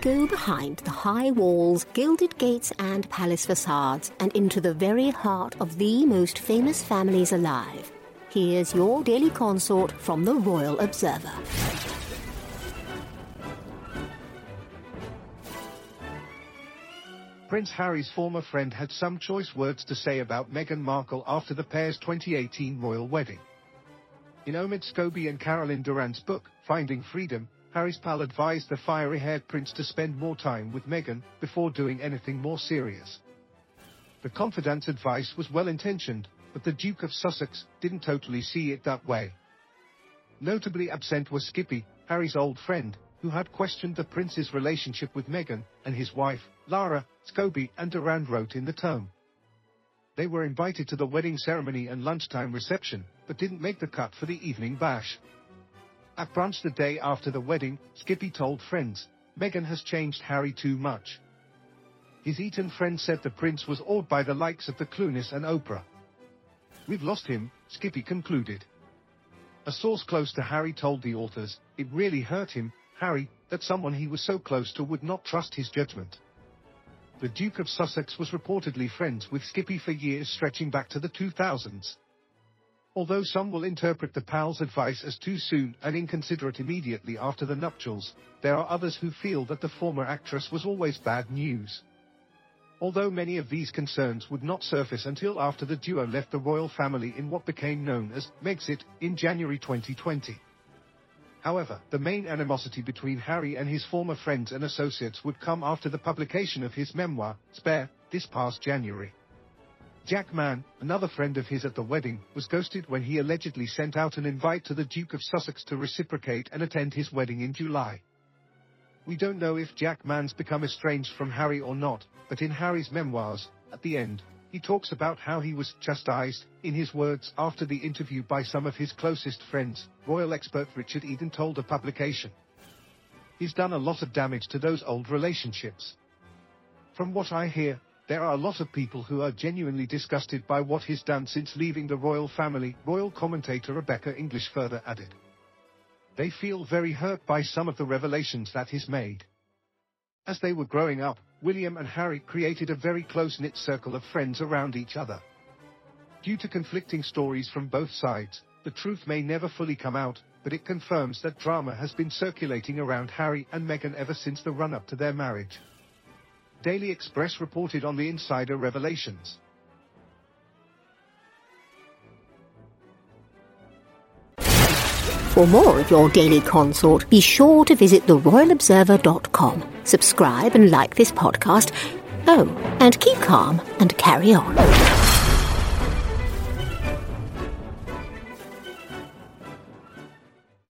Go behind the high walls, gilded gates, and palace facades and into the very heart of the most famous families alive. Here's your daily consort from the Royal Observer. Prince Harry's former friend had some choice words to say about Meghan Markle after the pair's 2018 royal wedding. In Omid Scobie and Carolyn Durand's book, Finding Freedom, Harry's pal advised the fiery-haired prince to spend more time with Meghan before doing anything more serious. The confidant's advice was well-intentioned, but the Duke of Sussex didn't totally see it that way. Notably absent was Skippy, Harry's old friend, who had questioned the prince's relationship with Meghan and his wife, Lara, Scobie and Durand wrote in the tome. They were invited to the wedding ceremony and lunchtime reception, but didn't make the cut for the evening bash. At brunch the day after the wedding, Skippy told friends, Meghan has changed Harry too much. His Eton friend said the prince was awed by the likes of the Clooney's and Oprah. We've lost him, Skippy concluded. A source close to Harry told the authors, it really hurt him, Harry, that someone he was so close to would not trust his judgment. The Duke of Sussex was reportedly friends with Skippy for years stretching back to the 2000s. Although some will interpret the pal's advice as too soon and inconsiderate immediately after the nuptials, there are others who feel that the former actress was always bad news. Although many of these concerns would not surface until after the duo left the royal family in what became known as Megxit in January 2020. However, the main animosity between Harry and his former friends and associates would come after the publication of his memoir, Spare, this past January. Jack Mann, another friend of his at the wedding, was ghosted when he allegedly sent out an invite to the Duke of Sussex to reciprocate and attend his wedding in July. We don't know if Jack Mann's become estranged from Harry or not, but in Harry's memoirs, at the end, he talks about how he was chastised, in his words, after the interview by some of his closest friends, royal expert Richard Eden told the publication. He's done a lot of damage to those old relationships. From what I hear, there are a lot of people who are genuinely disgusted by what he's done since leaving the royal family, royal commentator Rebecca English further added. They feel very hurt by some of the revelations that he's made. As they were growing up, William and Harry created a very close-knit circle of friends around each other. Due to conflicting stories from both sides, the truth may never fully come out, but it confirms that drama has been circulating around Harry and Meghan ever since the run-up to their marriage. Daily Express reported on the insider revelations. For more of your daily consort, be sure to visit theroyalobserver.com. Subscribe and like this podcast. Oh, and keep calm and carry on.